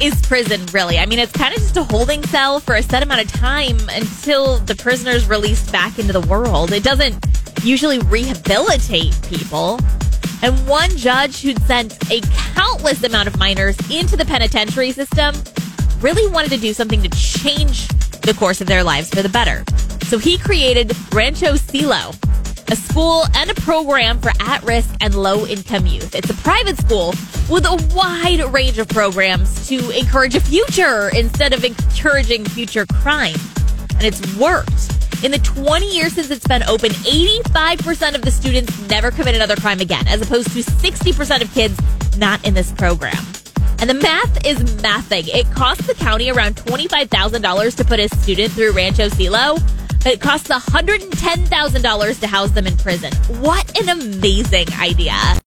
is prison really? I mean, it's kind of just a holding cell for a set amount of time until the prisoner's released back into the world. It doesn't usually rehabilitate people. And one judge who'd sent a countless amount of minors into the penitentiary system really wanted to do something to change the course of their lives for the better. So he created Rancho Cielo, a school and a program for at risk and low income youth. It's a private school with a wide range of programs to encourage a future instead of encouraging future crime. And it's worked. In the 20 years since it's been open, 85% of the students never commit another crime again, as opposed to 60% of kids not in this program. And the math is mathing. It costs the county around $25,000 to put a student through Rancho Cielo, it costs $110,000 to house them in prison. What an amazing idea.